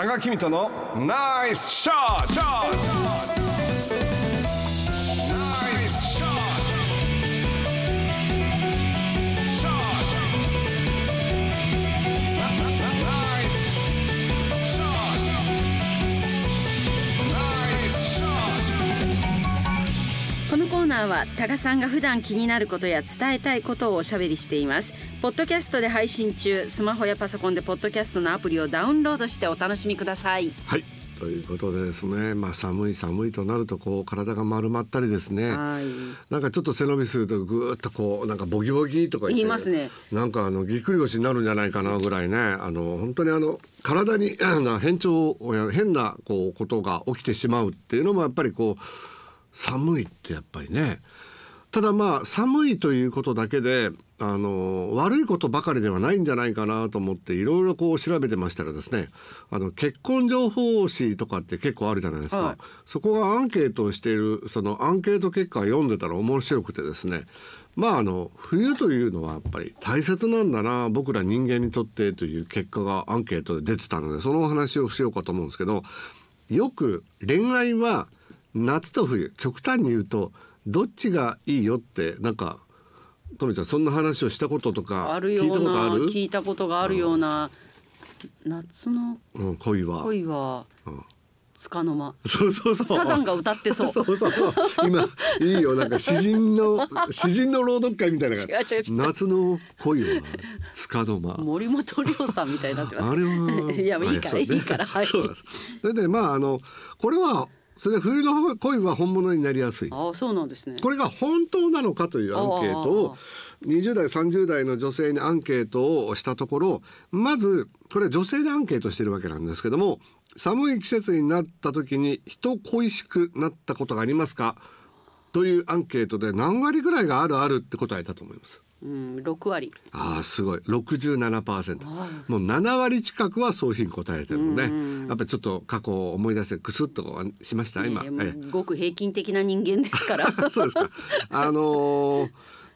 加賀公人のナイスショットナーは多賀さんが普段気になることや伝えたいことをおしゃべりしています。ポッドキャストで配信中スマホやパソコンでポッドキャストのアプリをダウンロードしてお楽しみください。はい。ということでですね、まあ、寒い寒いとなるとこう体が丸まったりですね。はい。なんかちょっと背伸びするとぐーっとこうなんかボギボギとか言いますね。なんかあのぎっくり腰になるんじゃないかなぐらいね。あの本当にあの体に 変調や変なこうことが起きてしまうっていうのもやっぱりこう寒いってやっぱりね。ただまあ寒いということだけであの悪いことばかりではないんじゃないかなと思っていろいろこう調べてましたらですねあの結婚情報誌とかって結構あるじゃないですか、はい。そこがアンケートをしているそのアンケート結果を読んでたら面白くてですね。まああの冬というのはやっぱり大切なんだな僕ら人間にとってという結果がアンケートで出てたのでそのお話をしようかと思うんですけどよく恋愛は夏と冬極端に言うとどっちがいいよってなんかトミちゃんそんな話をしたこととか聞いたことある？聞いたことがあるような夏のうん、恋は。恋はん。束の間。そうそうそう。サザンが歌ってそう。そうそう今いいよ。なんか詩人の 詩人の朗読会みたいな違う違う違う。夏の恋は束の間。森本涼さんみたいになってます。あれは いやいいから、はいいいからはい。そうです。それでまああのこれはそれで冬の恋は本物になりやすい。ああそうなんですね。これが本当なのかというアンケートを20代30代の女性にアンケートをしたところまずこれは女性でアンケートしてるわけなんですけども寒い季節になった時に人恋しくなったことがありますか？というアンケートで何割ぐらいがあるあるって答えたと思います。うん六割。ああすごい。67%もう7割近くはそういうふうに答えてるので、やっぱりちょっと過去を思い出してクスッとしました今。ええ。ごく平均的な人間ですから。そうですか。あのー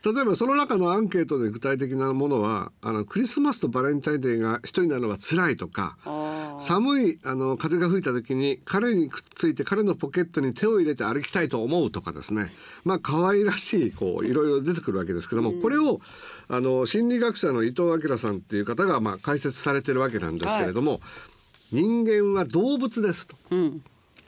例えばその中のアンケートで具体的なものはあのクリスマスとバレンタインデーが一人になるのが辛いとかあ寒いあの風が吹いた時に彼にくっついて彼のポケットに手を入れて歩きたいと思うとかですね。まあ可愛らしいこういろいろ出てくるわけですけども、これをあの心理学者の伊藤明さんっていう方がまあ解説されてるわけなんですけれども、人間は動物ですと。ーうん。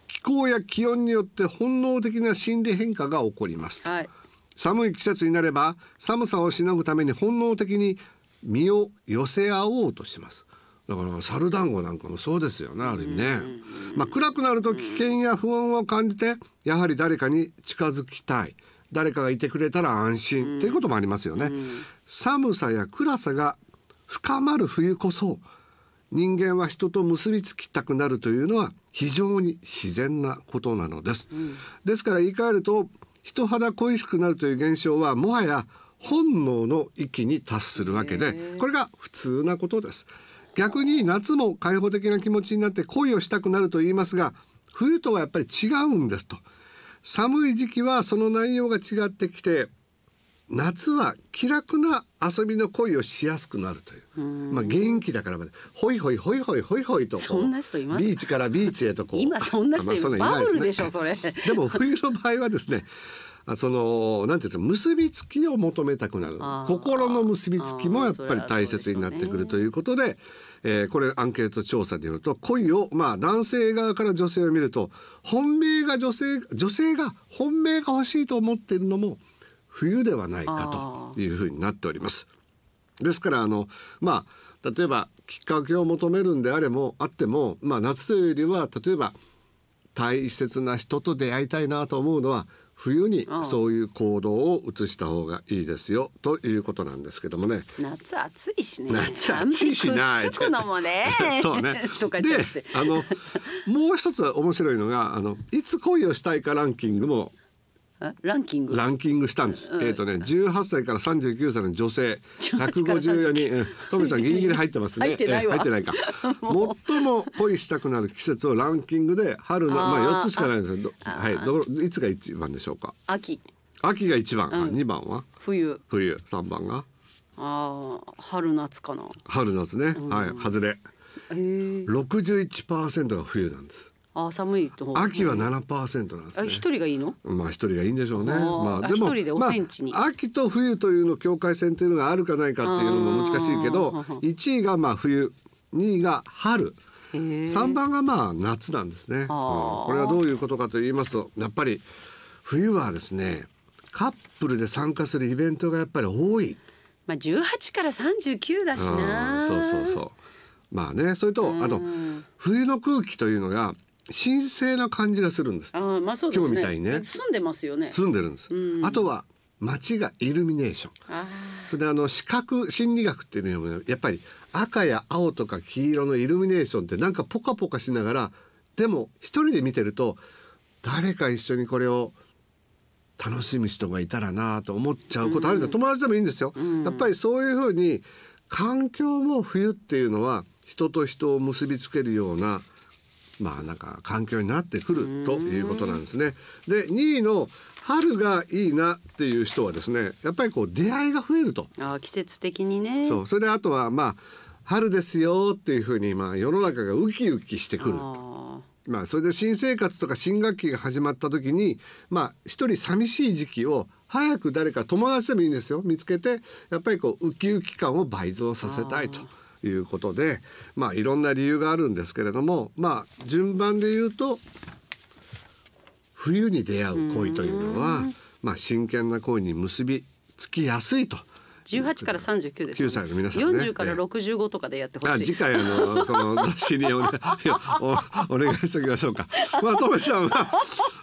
気候や気温によって本能的な心理変化が起こります。はい。寒い季節になれば寒さをしのぐために本能的に身を寄せ合おうとしますだから猿団子なんかもそうですよねある意味ね、まあ、暗くなると危険や不安を感じてやはり誰かに近づきたい。誰かがいてくれたら安心。っていうこともありますよね、寒さや暗さが深まる冬こそ人間は人と結びつきたくなるというのは非常に自然なことなのです、ですから言い換えると人肌恋しくなるという現象はもはや本能の域に達するわけでこれが普通なことです逆に夏も開放的な気持ちになって恋をしたくなると言いますが冬とはやっぱり違うんですと。寒い時期はその内容が違ってきて夏は気楽な遊びの恋をしやすくなるという。まあ元気だからホイホイホイホイホイホイとそんな人いますか？ビーチからビーチへとこう。今そんな人いる。までしょねそれ。でも冬の場合はですねあそのなんていうんですか結びつきを求めたくなる心の結びつきもやっぱり大切になってくるということで。えーこれアンケート調査でよると恋をまあ男性側から女性を見ると本命が女性女性が本命が欲しいと思っているのも冬ではないかというふうになっております。ですからあのまあ例えばきっかけを求めるんであれもあっても、まあ、夏というよりは例えば大切な人と出会いたいなと思うのは冬にそういう行動を移した方がいいですよ。ということなんですけどもね。夏暑いしね。夏暑いしなあんまりくっつくのもね。そうね。とかであのもう一つ面白いのがあのいつ恋をしたいかランキングもあランキング。ランキングしたんです。うん。えっ、とね、18歳から39歳の女性。18から154人、うん。トミちゃんギリギリ入ってますね。入ってないわ。え入ってないか。最も恋したくなる季節をランキングで春のまああー4つしかないんですけど、はい、どいつが一番でしょうか？秋。秋が一番、うん。二番は？冬。冬、三番が？あー春夏かな。春夏ね、はい、外れ。へえ61%が冬なんですあ寒いと秋は7%なんですね。あ一人がいいの？まあ一人がいいんでしょうね。まあ一人でおセンチに。まあ、秋と冬というの境界線というのがあるかないかっていうのも難しいけどあー、1位がまあ冬、2位が春、へえ3番がまあ夏なんですね。うん。これはどういうことかと言いますと、やっぱり冬はですね、カップルで参加するイベントがやっぱり多い。まあ18から39だしな。うん。そうそうそう。まあね、それとあと冬の空気というのが神聖な感じがするんです。あーまあそうですね。今日みたいにね。住んでますよね。住んでるんです。あとは街がイルミネーション。あそれであの視覚心理学っていうのはやっぱり赤や青とか黄色のイルミネーションってなんかポカポカしながらでも一人で見てると誰か一緒にこれを楽しむ人がいたらなと思っちゃうことあるん。だ、友達でもいいんですよ、やっぱりそういうふうに環境も冬っていうのは人と人を結びつけるようなまあなんか環境になってくるということなんですね。で2位の春がいいなっていう人はですねやっぱりこう出会いが増えると。ーあー季節的にね。そう。それであとはまあ春ですよっていうふうにまあ世の中がウキウキしてくる。あまあそれで新生活とか新学期が始まった時にまあ一人寂しい時期を早く誰か友達でもいいんですよ。見つけてやっぱりこうウキウキ感を倍増させたいということでまあいろんな理由があるんですけれどもまあ順番で言うと冬に出会う恋というのはまあ真剣な恋に結びつきやすいと。ー18から39ですよ9歳の皆さんね40から65とかでやってほしいあ次回あのこの雑誌にお,、ね、お お願いしておきましょうか。まあとめちゃんは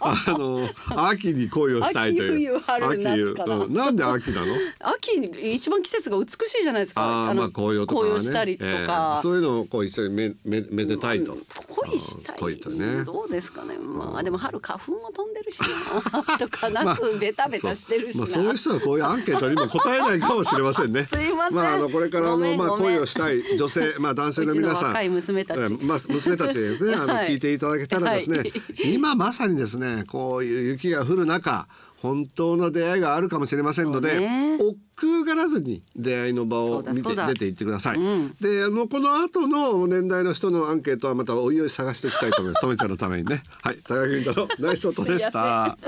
あの秋に恋をしたいという。秋冬春なうんなんで秋なの？秋に一番季節が美しいじゃないですかのあーまあ紅葉とか、ね、紅葉したりとえかえ、そういうのをこう一緒にめめめでたいと。恋したい、うん恋とね。どうですかね。まあでも春花粉も飛んでるしな。とか夏ベタベタしてるしな、そうまあ、そういう人はこういうアンケートにも答えないかもしれませんね。すいません。あ、あのこれからあのまあ恋をしたい女性、まあ男性の皆さん、娘たち。えーまあ娘たちですね、あのはい。聞いていただけたらですね、はい。今まさにですね、こういう雪が降る中。本当の出会いがあるかもしれませんので、ね億劫がらずに出会いの場そを見て出ていってください。うんで、あのこの後の年代の人のアンケートはまたおいおい探していきたいと思います。とめちゃんのためにね。はい、高木太郎、ナイスショットでしたま。